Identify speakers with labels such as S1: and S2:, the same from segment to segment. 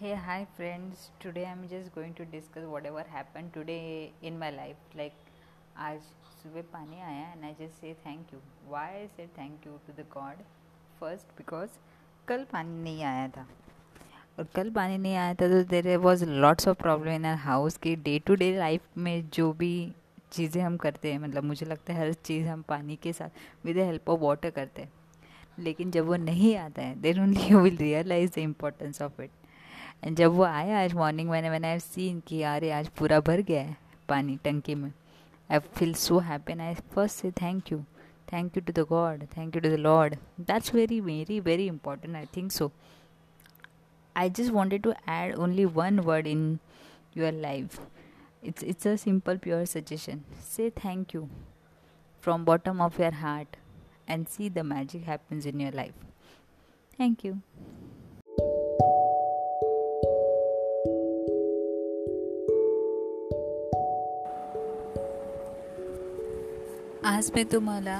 S1: Hey, hi friends. Today I'm just going to discuss whatever happened today in my life. Like आज सुबह पानी आया and I just say thank you. Why I said thank you to the God? First because कल पानी नहीं आया था और कल पानी नहीं आया था तो there was lots of problem in our house की डे टू डे लाइफ में जो भी चीज़ें हम करते हैं मतलब मुझे लगता है हर चीज़ हम पानी के साथ with the help of water करते हैं लेकिन जब वो नहीं आता है then only you will realise the importance of it and जब वो आया आज मॉर्निंग मैंने मैंने आई सीन कि, अरे, आज पूरा भर गया है पानी टंकी में। I feel so happy and I first say thank you thank you to the God thank you to the Lord that's very very very important I think so I just wanted to add only one word in your life it's it's a simple, pure suggestion. Say thank you from bottom of your heart and see the magic happens in your life. Thank you. आज मी तुम्हाला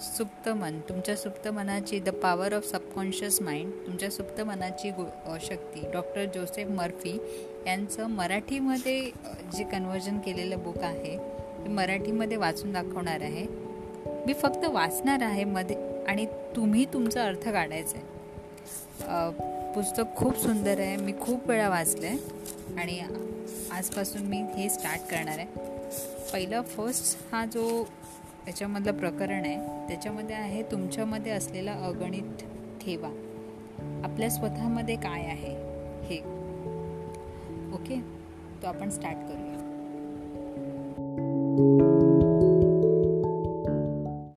S1: सुप्त मन तुमच्या सुप्त मनाची the power of subconscious mind तुमच्या सुप्त मनाची गो शक्ती डॉक्टर जोसेफ मर्फी यांचं मराठीमध्ये जे कन्वर्जन केलेलं बुक आहे ते मराठीमध्ये वाचून दाखवणार आहे. मी फक्त वाचणार आहे मध्ये आणि तुम्ही तुमचा अर्थ काढायचा आहे पुस्तक खूप सुंदर आहे मी खूप वेळा वाचलं आहे आणि आजपासून मी हे स्टार्ट करणार आहे. पहिला फर्स्ट हा जो याच्यामधलं प्रकरण आहे त्याच्यामध्ये आहे तुमच्यामध्ये असलेला अगणित ठेवा. आपल्या स्वतःमध्ये काय आहे हे. ओके तो आपण स्टार्ट करूया.